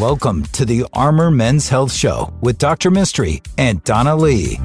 Welcome to the Armor Men's Health Show with Dr. Mistry and Donna Lee.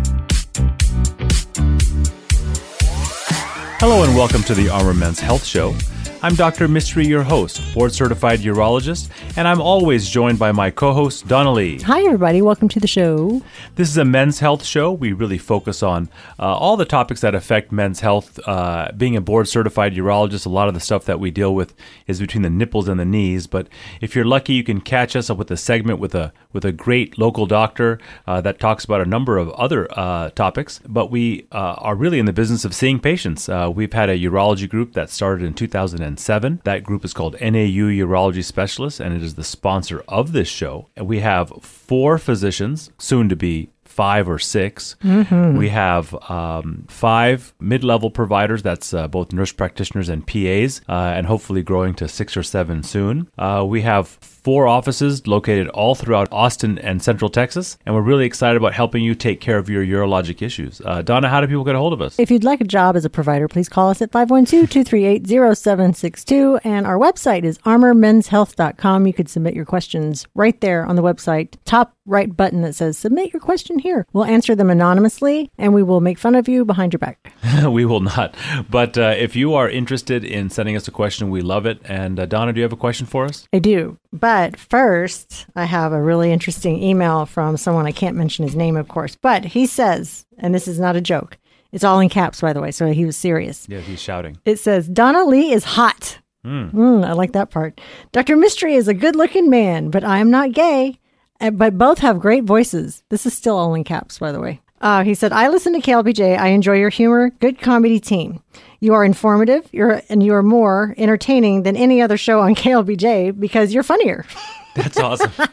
Hello and welcome to the Armor Men's Health Show. I'm Dr. Mistry, your host, board certified urologist, and I'm always joined by my co host, Donna Lee. Hi, everybody. Welcome to the show. This is a men's health show. We really focus on uh, all the topics that affect men's health. Uh, being a board certified urologist, a lot of the stuff that we deal with is between the nipples and the knees. But if you're lucky, you can catch us up with a segment with a with a great local doctor uh, that talks about a number of other uh, topics. But we uh, are really in the business of seeing patients. Uh, we've had a urology group that started in 2007. That group is called NAU Urology Specialists, and it is the sponsor of this show. And we have four physicians, soon to be five or 6 Mm-hmm. We have um, five mid level providers, that's uh, both nurse practitioners and PAs, uh, and hopefully growing to six or seven soon. Uh, we have four offices located all throughout Austin and Central Texas, and we're really excited about helping you take care of your urologic issues. Uh, Donna, how do people get a hold of us? If you'd like a job as a provider, please call us at 512-238-0762. And our website is armormenshealth.com. You could submit your questions right there on the website. Top right button that says submit your question here. We'll answer them anonymously and we will make fun of you behind your back. we will not. But uh, if you are interested in sending us a question, we love it. And uh, Donna, do you have a question for us? I do. But first, I have a really interesting email from someone I can't mention his name, of course. But he says, and this is not a joke, it's all in caps, by the way, so he was serious. Yeah, he's shouting. It says, Donna Lee is hot. Mm, I like that part. Dr. Mistry is a good looking man, but I am not gay. But both have great voices. This is still all in caps, by the way. Uh, he said, I listen to KLBJ. I enjoy your humor. Good comedy team. You are informative you're, and you are more entertaining than any other show on KLBJ because you're funnier. That's awesome.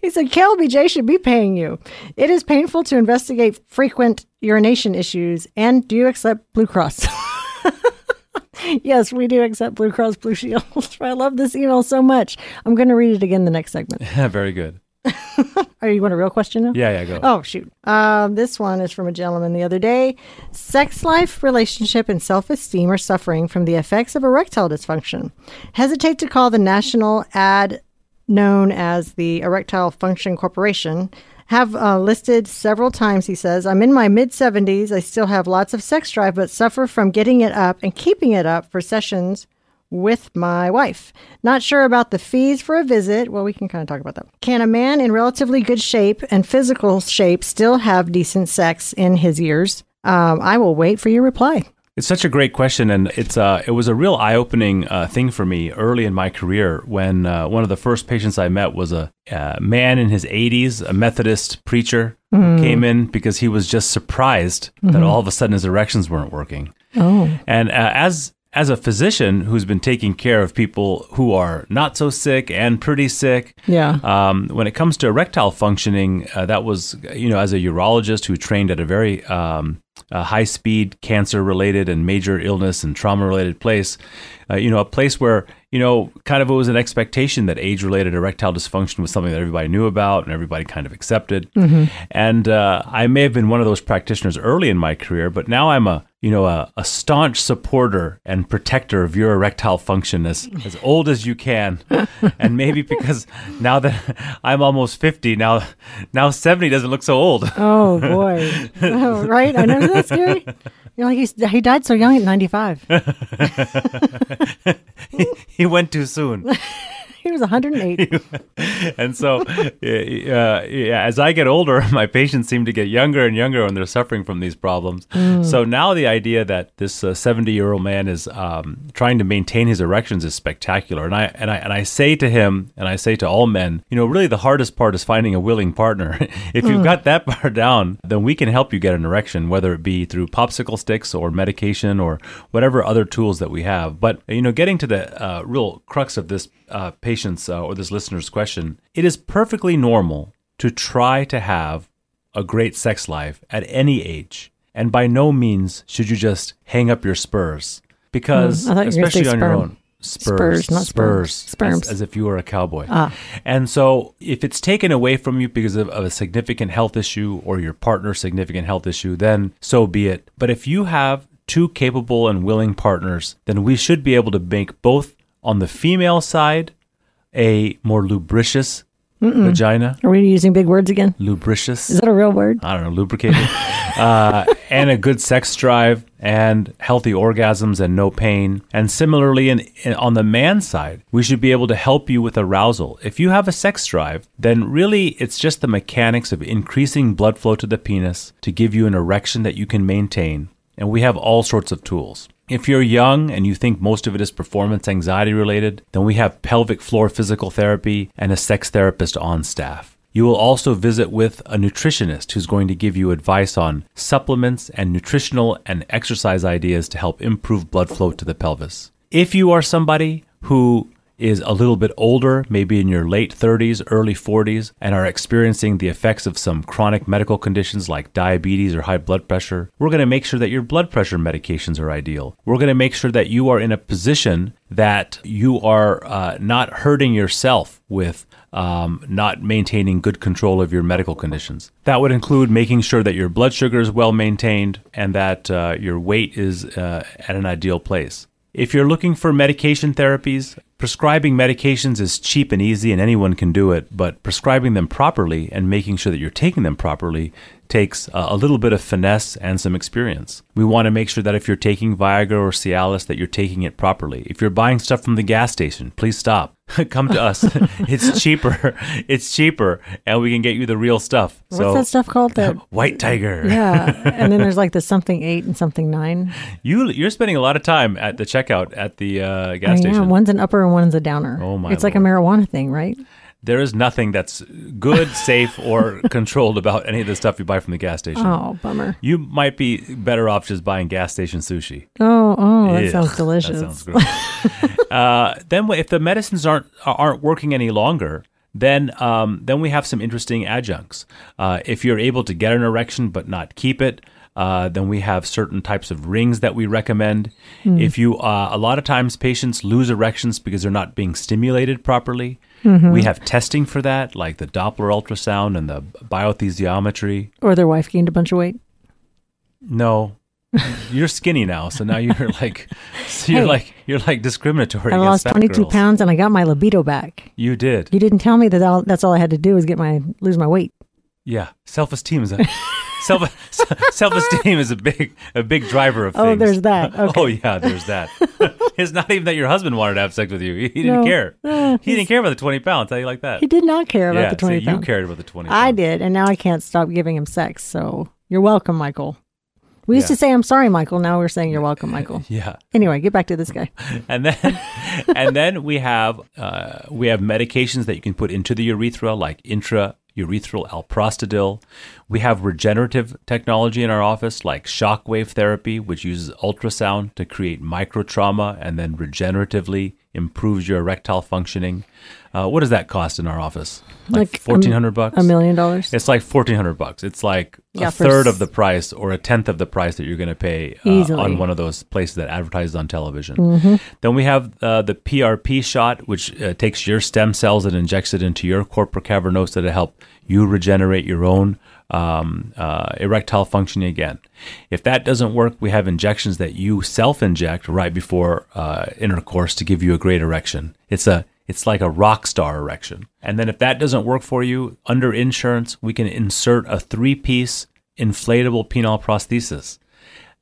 He said, KLBJ should be paying you. It is painful to investigate frequent urination issues. And do you accept Blue Cross? yes, we do accept Blue Cross Blue Shield. I love this email so much. I'm going to read it again the next segment. Yeah, very good. Are you want a real question now? Yeah, yeah, go. Oh, shoot. Um, this one is from a gentleman the other day. Sex life, relationship, and self esteem are suffering from the effects of erectile dysfunction. Hesitate to call the national ad known as the Erectile Function Corporation. Have uh, listed several times, he says. I'm in my mid 70s. I still have lots of sex drive, but suffer from getting it up and keeping it up for sessions with my wife. Not sure about the fees for a visit. Well, we can kind of talk about that. Can a man in relatively good shape and physical shape still have decent sex in his years? Um, I will wait for your reply. It's such a great question, and it's uh, it was a real eye opening uh, thing for me early in my career when uh, one of the first patients I met was a uh, man in his 80s, a Methodist preacher, who came in because he was just surprised that all of a sudden his erections weren't working. Oh, And uh, as as a physician who's been taking care of people who are not so sick and pretty sick, yeah. um, when it comes to erectile functioning, uh, that was, you know, as a urologist who trained at a very um, uh, high speed, cancer related and major illness and trauma related place, uh, you know, a place where, you know, kind of it was an expectation that age related erectile dysfunction was something that everybody knew about and everybody kind of accepted. And uh, I may have been one of those practitioners early in my career, but now I'm a, you know, a, a staunch supporter and protector of your erectile function as, as old as you can. and maybe because now that I'm almost 50, now now 70 doesn't look so old. Oh, boy. oh, right? I know that's scary. You're like, he's, he died so young at 95. he went too soon. He was 108. and so, uh, yeah, as I get older, my patients seem to get younger and younger when they're suffering from these problems. So now the idea that this 70 year old man is um, trying to maintain his erections is spectacular. And I and I and I say to him, and I say to all men, you know, really the hardest part is finding a willing partner. if you've got that part down, then we can help you get an erection, whether it be through popsicle sticks or medication or whatever other tools that we have. But you know, getting to the uh, real crux of this uh, patient's uh, or this listener's question, it is perfectly normal to try to have a great sex life at any age. And by no means should you just hang up your spurs because, Mm, I thought you were gonna say especially on your own. Spurs, Spurs, not spurs, Sperms. As, as if you were a cowboy. Ah. And so, if it's taken away from you because of, of a significant health issue or your partner's significant health issue, then so be it. But if you have two capable and willing partners, then we should be able to make both on the female side a more lubricious vagina, Are we using big words again? lubricious. Is that a real word? I don't know, lubricated, uh, and a good sex drive, and healthy orgasms and no pain. And similarly, in, in, on the man side, we should be able to help you with arousal. If you have a sex drive, then really it's just the mechanics of increasing blood flow to the penis to give you an erection that you can maintain. And we have all sorts of tools. If you're young and you think most of it is performance anxiety related, then we have pelvic floor physical therapy and a sex therapist on staff. You will also visit with a nutritionist who's going to give you advice on supplements and nutritional and exercise ideas to help improve blood flow to the pelvis. If you are somebody who is a little bit older, maybe in your late 30s, early 40s, and are experiencing the effects of some chronic medical conditions like diabetes or high blood pressure, we're going to make sure that your blood pressure medications are ideal. We're going to make sure that you are in a position that you are uh, not hurting yourself with um, not maintaining good control of your medical conditions. That would include making sure that your blood sugar is well maintained and that uh, your weight is uh, at an ideal place. If you're looking for medication therapies, prescribing medications is cheap and easy and anyone can do it, but prescribing them properly and making sure that you're taking them properly takes a little bit of finesse and some experience. We want to make sure that if you're taking Viagra or Cialis that you're taking it properly. If you're buying stuff from the gas station, please stop. Come to us. it's cheaper. It's cheaper and we can get you the real stuff. What's that stuff called? That White Tiger. yeah. And then there's like the something eight and something nine. You you're spending a lot of time at the checkout at the uh, gas yeah, station. one's an upper and one's a downer. Oh, my It's like a marijuana thing, right? There is nothing that's good, safe, or controlled about any of the stuff you buy from the gas station. Oh, bummer. You might be better off just buying gas station sushi. Oh, oh, that sounds delicious. That sounds great. uh, then, if the medicines aren't aren't working any longer, then um, then we have some interesting adjuncts. Uh, if you're able to get an erection but not keep it. Uh, then we have certain types of rings that we recommend. If you, uh, a lot of times patients lose erections because they're not being stimulated properly. We have testing for that, like the Doppler ultrasound and the biothesiometry. or their wife gained a bunch of weight. No, you're skinny now, so now you're like, so you're Hey. like you're like discriminatory. I lost 22 girls. pounds and I got my libido back. You did, You didn't tell me that all, that's all I had to do was get my lose my weight. yeah. Self esteem is a self self esteem is a big a big driver of things. Oh, there's that. Okay. Oh yeah, there's that. it's not even that your husband wanted to have sex with you. He didn't No. care. Uh, he didn't care about the twenty pounds. How you like that? He did not care about yeah, the 20 see, pounds. you cared about the twenty. I did, and now I can't stop giving him sex. So you're welcome, Michael. We used Yeah. to say, "I'm sorry, Michael." Now we're saying, "You're welcome, Michael." Yeah. Anyway, get back to this guy. and then and then we have uh, we have medications that you can put into the urethra like intraurethral alprostadil we have regenerative technology in our office like shockwave therapy which uses ultrasound to create microtrauma and then regeneratively improves your erectile functioning uh, what does that cost in our office like, Like, um, 1400 bucks A million dollars. it's like 1400 bucks it's like Yeah, a third s- of the price or a tenth of the price that you're going to pay uh, on one of those places that advertises on television. Mm-hmm. Then we have uh, the PRP shot, which uh, takes your stem cells and injects it into your corpora cavernosa to help you regenerate your own um, uh, erectile functioning again. If that doesn't work, we have injections that you self inject right before uh, intercourse to give you a great erection. It's a it's like a rock star erection. And then if that doesn't work for you, under insurance, we can insert a three piece inflatable penile prosthesis.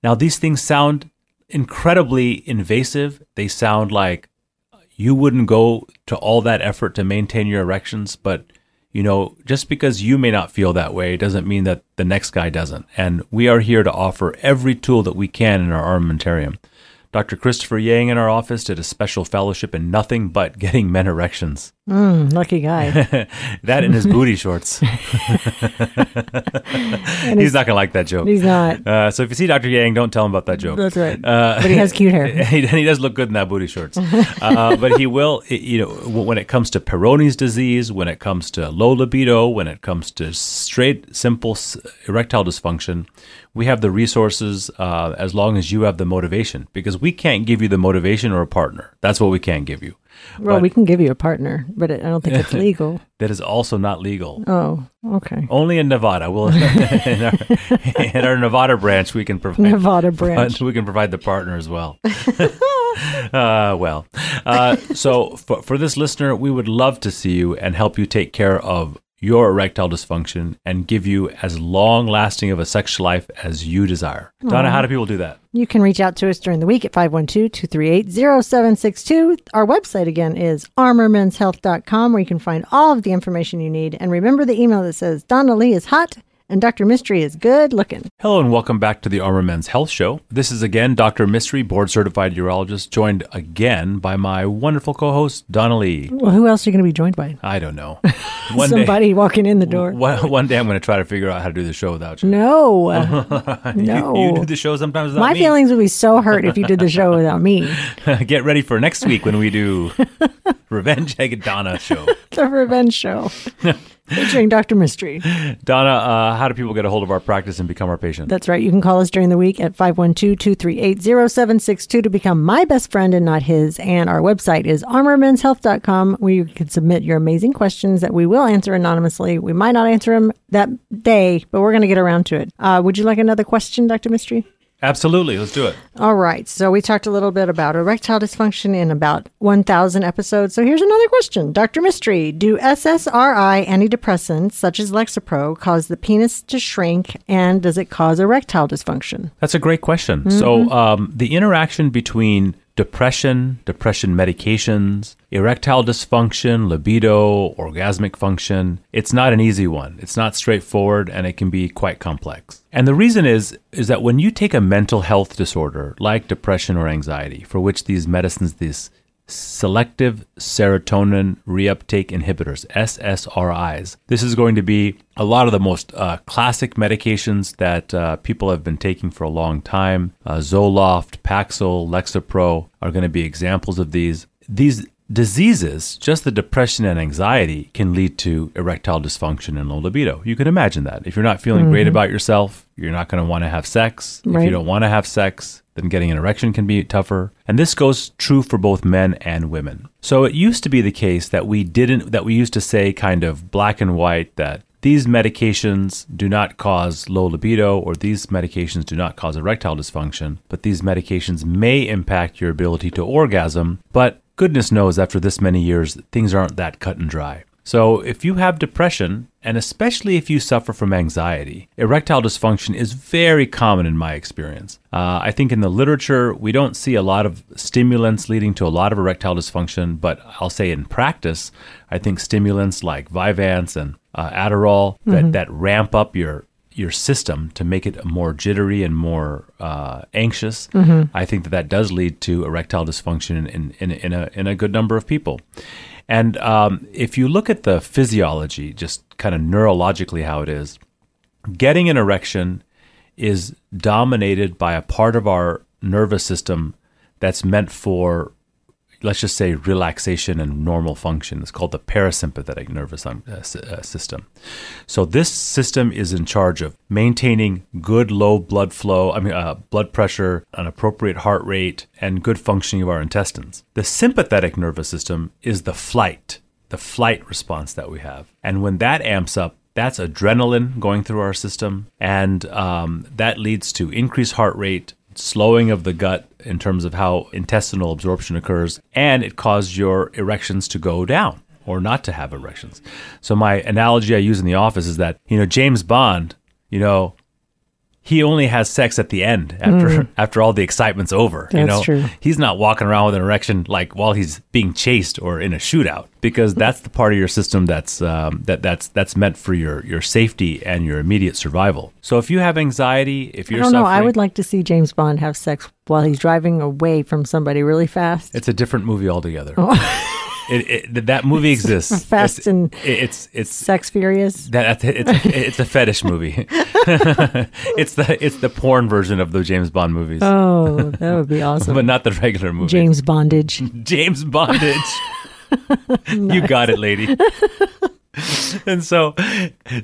Now, these things sound incredibly invasive. They sound like you wouldn't go to all that effort to maintain your erections, but you know, just because you may not feel that way doesn't mean that the next guy doesn't. And we are here to offer every tool that we can in our armamentarium. Dr. Christopher Yang in our office did a special fellowship in nothing but getting men erections. Mm, lucky guy. that in his booty shorts. He's not going to like that joke. He's not. Uh, so if you see Dr. Yang, don't tell him about that joke. That's right. Uh, but he has cute hair. he, he does look good in that booty shorts. Uh, but he will, you know, when it comes to Peyronie's disease, when it comes to low libido, when it comes to straight, simple erectile dysfunction, we have the resources uh, as long as you have the motivation because we can't give you the motivation or a partner. That's what we can't give you. Well, But we can give you a partner, but I don't think it's legal. that is also not legal. Oh, okay. Only in Nevada. We'll in, our, in our Nevada branch we can provide Nevada branch. we can provide the partner as well. uh, well, uh, so for, for this listener, we would love to see you and help you take care of your erectile dysfunction and give you as long lasting of a sexual life as you desire. Donna, how do people do that? You can reach out to us during the week at 512 238 0762. Our website again is armormenshealth.com where you can find all of the information you need. And remember the email that says Donna Lee is hot and Dr. Mistry is good looking. Hello and welcome back to the Armor Men's Health Show. This is again Dr. Mistry, board certified urologist, joined again by my wonderful co host, Donna Lee. Well, who else are you going to be joined by? I don't know. One Somebody walking in the door. Day, one, one day I'm going to try to figure out how to do the show without you. No. You- no. You, do the show sometimes without My me. feelings would be so hurt if you did the show without me. Get ready for next week when we do Revenge Egg Donna show. The Revenge Show. Featuring Dr. Mistry. Donna, uh, how do people get a hold of our practice and become our patient? That's right. You can call us during the week at 512 238 0762 to become my best friend and not his. And our website is armormenshealth.com where you can submit your amazing questions that we will answer anonymously. We might not answer them that day, but we're going to get around to it. Uh, would you like another question, Dr. Mistry? Absolutely. Let's do it. All right. So we talked a little bit about erectile dysfunction in about 1,000 episodes. So here's another question. Dr. Mistry, do SSRI antidepressants such as Lexapro cause the penis to shrink and does it cause erectile dysfunction? That's a great question. So, um, the interaction between depression, depression medications, erectile dysfunction, libido, orgasmic function, it's not an easy one. It's not straightforward and it can be quite complex. And the reason is is that when you take a mental health disorder like depression or anxiety, for which these medicines these selective serotonin reuptake inhibitors, SSRIs. This is going to be a lot of the most uh, classic medications that uh, people have been taking for a long time. Uh, Zoloft, Paxil, Lexapro are going to be examples of these. These diseases, just the depression and anxiety, can lead to erectile dysfunction and low libido. You can imagine that. If you're not feeling great about yourself, you're not going to want to have sex. If you don't want to have sex, then getting an erection can be tougher. And this goes true for both men and women. So it used to be the case that we didn't, that we used to say kind of black and white that these medications do not cause low libido or these medications do not cause erectile dysfunction, but these medications may impact your ability to orgasm. But goodness knows after this many years, things aren't that cut and dry. So, if you have depression, and especially if you suffer from anxiety, erectile dysfunction is very common in my experience. Uh, I think in the literature, we don't see a lot of stimulants leading to a lot of erectile dysfunction, but I'll say in practice, I think stimulants like Vyvanse and uh, Adderall that, that ramp up your your system to make it more jittery and more uh, anxious, I think that that does lead to erectile dysfunction in, in, in, a, in a good number of people. And um, if you look at the physiology, just kind of neurologically how it is, getting an erection is dominated by a part of our nervous system that's meant for let's just say relaxation and normal function. It's called the parasympathetic nervous uh, uh, system. So this system is in charge of maintaining good low blood flow, I mean uh, blood pressure, an appropriate heart rate, and good functioning of our intestines. The sympathetic nervous system is the flight, the flight response that we have, and when that amps up. That's adrenaline going through our system, and um, that leads to increased heart rate, slowing of the gut in terms of how intestinal absorption occurs, and it caused your erections to go down or not to have erections. So my analogy I use in the office is that, you know, James Bond, you know, he only has sex at the end after after all the excitement's over. you Mm. That's know, true. he's not walking around with an erection like while he's being chased or in a shootout because that's the part of your system that's um, that that's that's meant for your your safety and your immediate survival. So if you have anxiety, if you're I don't know. I would like to see James Bond have sex while he's driving away from somebody really fast. It's a different movie altogether. it, it, that movie exists. Fast it's, and- it- it's it's Sex Furious. that it's it's a fetish movie. it's the it's the porn version of the James Bond movies, Oh, that would be awesome. but not the regular movie. James Bondage. James Bondage. You got it, lady. and so,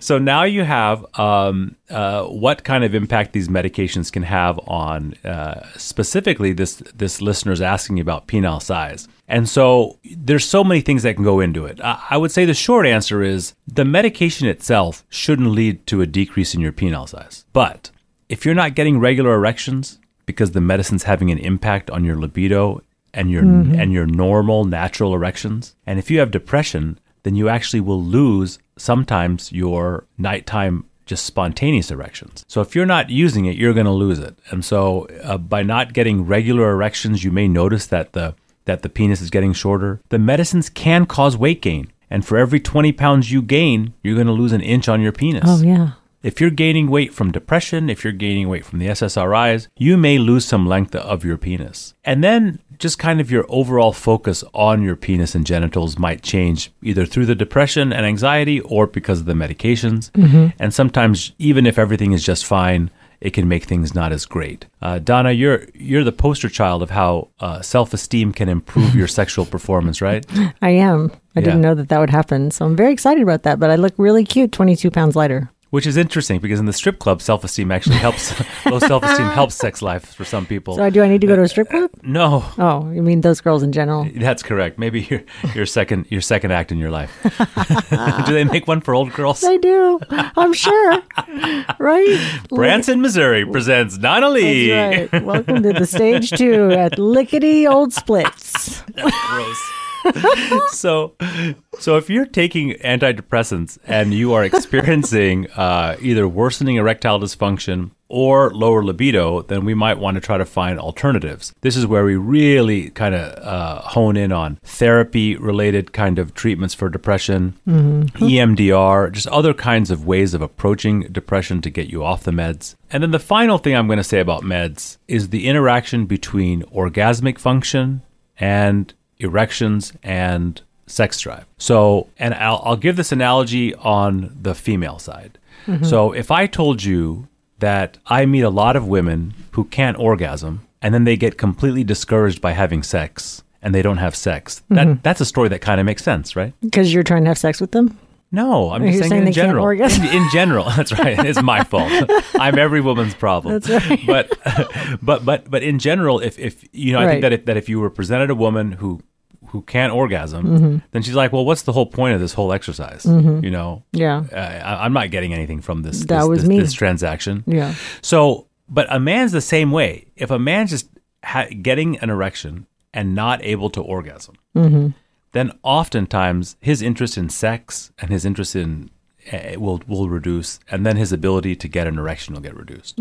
so now you have um, uh, what kind of impact these medications can have on uh, specifically this this listener's asking about penile size. And so there's so many things that can go into it. I, I would say the short answer is the medication itself shouldn't lead to a decrease in your penile size. But if you're not getting regular erections because the medicine's having an impact on your libido and your and your normal natural erections. And if you have depression, then you actually will lose sometimes your nighttime just spontaneous erections. So if you're not using it, you're going to lose it. And so uh, by not getting regular erections, you may notice that the that the penis is getting shorter. The medicines can cause weight gain. And for every 20 pounds you gain, you're going to lose an inch on your penis. Oh, yeah. If you're gaining weight from depression, if you're gaining weight from the SSRIs, you may lose some length of your penis. And then just kind of your overall focus on your penis and genitals might change either through the depression and anxiety or because of the medications. And sometimes, even if everything is just fine, it can make things not as great. Uh, Donna, you're you're the poster child of how uh, self-esteem can improve your sexual performance, right? I am. I Yeah. didn't know that that would happen. So I'm very excited about that. But I look really cute, 22 pounds lighter. Which is interesting because in the strip club, self-esteem actually helps. low self-esteem helps sex life for some people. So do I need to go to a strip uh, club? Uh, no, Oh, you mean those girls in general? That's correct. Maybe your your second your second act in your life. Do they make one for old girls? They do. I'm sure. right? Branson, Missouri presents Donna Lee. That's right. Welcome to the stage two at Lickety Old Splits. Gross. so, so if you're taking antidepressants and you are experiencing uh, either worsening erectile dysfunction or lower libido, then we might want to try to find alternatives. This is where we really kind of uh, hone in on therapy-related kind of treatments for depression, EMDR, just other kinds of ways of approaching depression to get you off the meds. And then the final thing I'm going to say about meds is the interaction between orgasmic function and erections and sex drive. So, and I'll, I'll give this analogy on the female side. Mm-hmm. So, if I told you that I meet a lot of women who can't orgasm and then they get completely discouraged by having sex and they don't have sex, that, mm-hmm. that's a story that kind of makes sense, right? Because you're trying to have sex with them? No, I'm Are just saying, saying in they can't general. In, in general, that's right. It's my fault. I'm every woman's problem. That's right. But but but but in general, if if you know, I Right. think that if that if you were presented a woman who who can't orgasm, Mm-hmm. then she's like, well, what's the whole point of this whole exercise? You know, Yeah. uh, I, I'm not getting anything from this. That this, was this, me. this transaction. Yeah. So, but a man's the same way. If a man's just ha- getting an erection and not able to orgasm, then oftentimes his interest in sex and his interest in uh, will will reduce, and then his ability to get an erection will get reduced.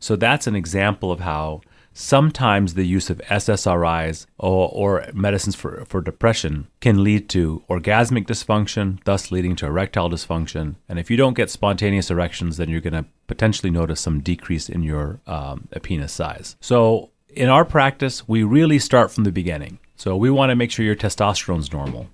So that's an example of how sometimes the use of SSRIs or, or medicines for, for depression can lead to orgasmic dysfunction, thus leading to erectile dysfunction. And if you don't get spontaneous erections, then you're going to potentially notice some decrease in your um, penis size. So in our practice, we really start from the beginning. So we want to make sure your testosterone's normal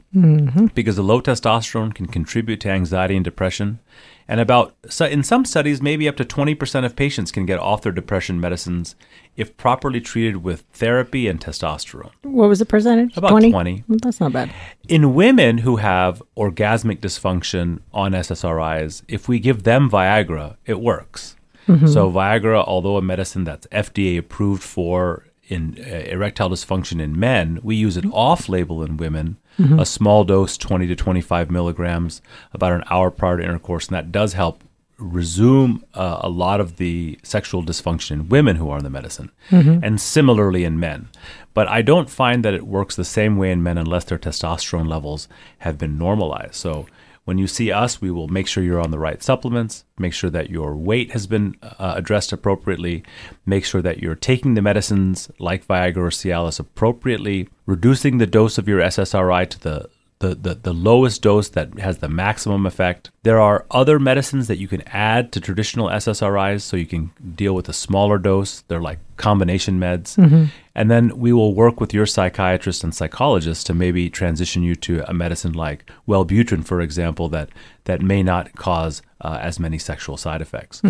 because the low testosterone can contribute to anxiety and depression. And about so in some studies, maybe up to 20% of patients can get off their depression medicines if properly treated with therapy and testosterone. What was the percentage? About 20. Well, that's not bad. In women who have orgasmic dysfunction on SSRIs, if we give them Viagra, it works. So Viagra, although a medicine that's FDA approved for in uh, erectile dysfunction in men, we use it off-label in women. A small dose, 20 to 25 milligrams, about an hour prior to intercourse, and that does help resume uh, a lot of the sexual dysfunction in women who are on the medicine, and similarly in men. But I don't find that it works the same way in men unless their testosterone levels have been normalized. So when you see us, we will make sure you're on the right supplements, make sure that your weight has been uh, addressed appropriately, make sure that you're taking the medicines like Viagra or Cialis appropriately, reducing the dose of your SSRI to the the, the, the lowest dose that has the maximum effect. There are other medicines that you can add to traditional SSRIs so you can deal with a smaller dose. They're like combination meds. And then we will work with your psychiatrist and psychologist to maybe transition you to a medicine like Wellbutrin, for example, that, that may not cause uh, as many sexual side effects.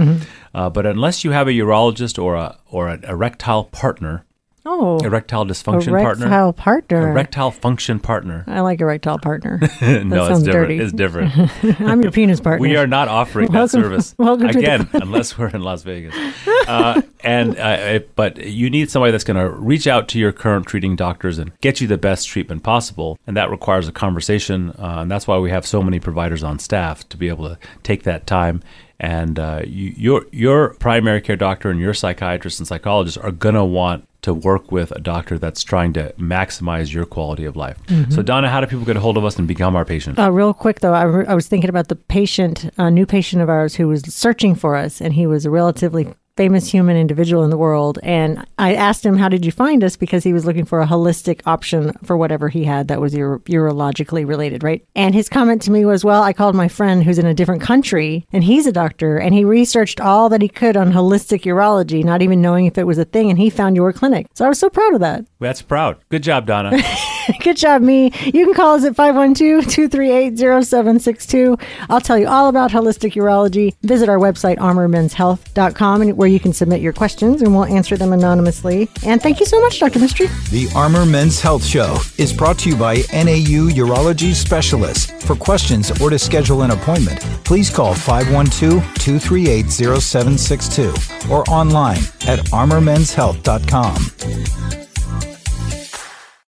Uh, but unless you have a urologist or, a, or an erectile partner, Oh, erectile dysfunction partner, erectile partner. erectile function partner, I like erectile partner. no, it's different. dirty. It's different. I'm your penis partner. we are not offering that service welcome to the again, unless we're in Las Vegas. Uh, and uh, it- but you need somebody that's going to reach out to your current treating doctors and get you the best treatment possible, and that requires a conversation. Uh, and that's why we have so many providers on staff to be able to take that time. And uh, you, your your primary care doctor and your psychiatrist and psychologist are going to want to work with a doctor that's trying to maximize your quality of life. So, Donna, how do people get a hold of us and become our patient? Uh, real quick though, I, re- I was thinking about the patient, a new patient of ours who was searching for us, and he was a relatively famous human individual in the world. And I asked him, "How did you find us?" Because he was looking for a holistic option for whatever he had that was uro- urologically related, right? And his comment to me was, "Well, I called my friend who's in a different country, and he's a doctor, and he researched all that he could on holistic urology, not even knowing if it was a thing, and he found your clinic." So I was so proud of that. That's proud. Good job, Donna. Good job, me. You can call us at 512-238-0762. I'll tell you all about holistic urology. Visit our website, armormenshealth.com, where you can submit your questions, and we'll answer them anonymously. And thank you so much, Dr. Mistry. The Armor Men's Health Show is brought to you by NAU Urology Specialists. For questions or to schedule an appointment, please call 512 238 0762 or online at armormenshealth.com.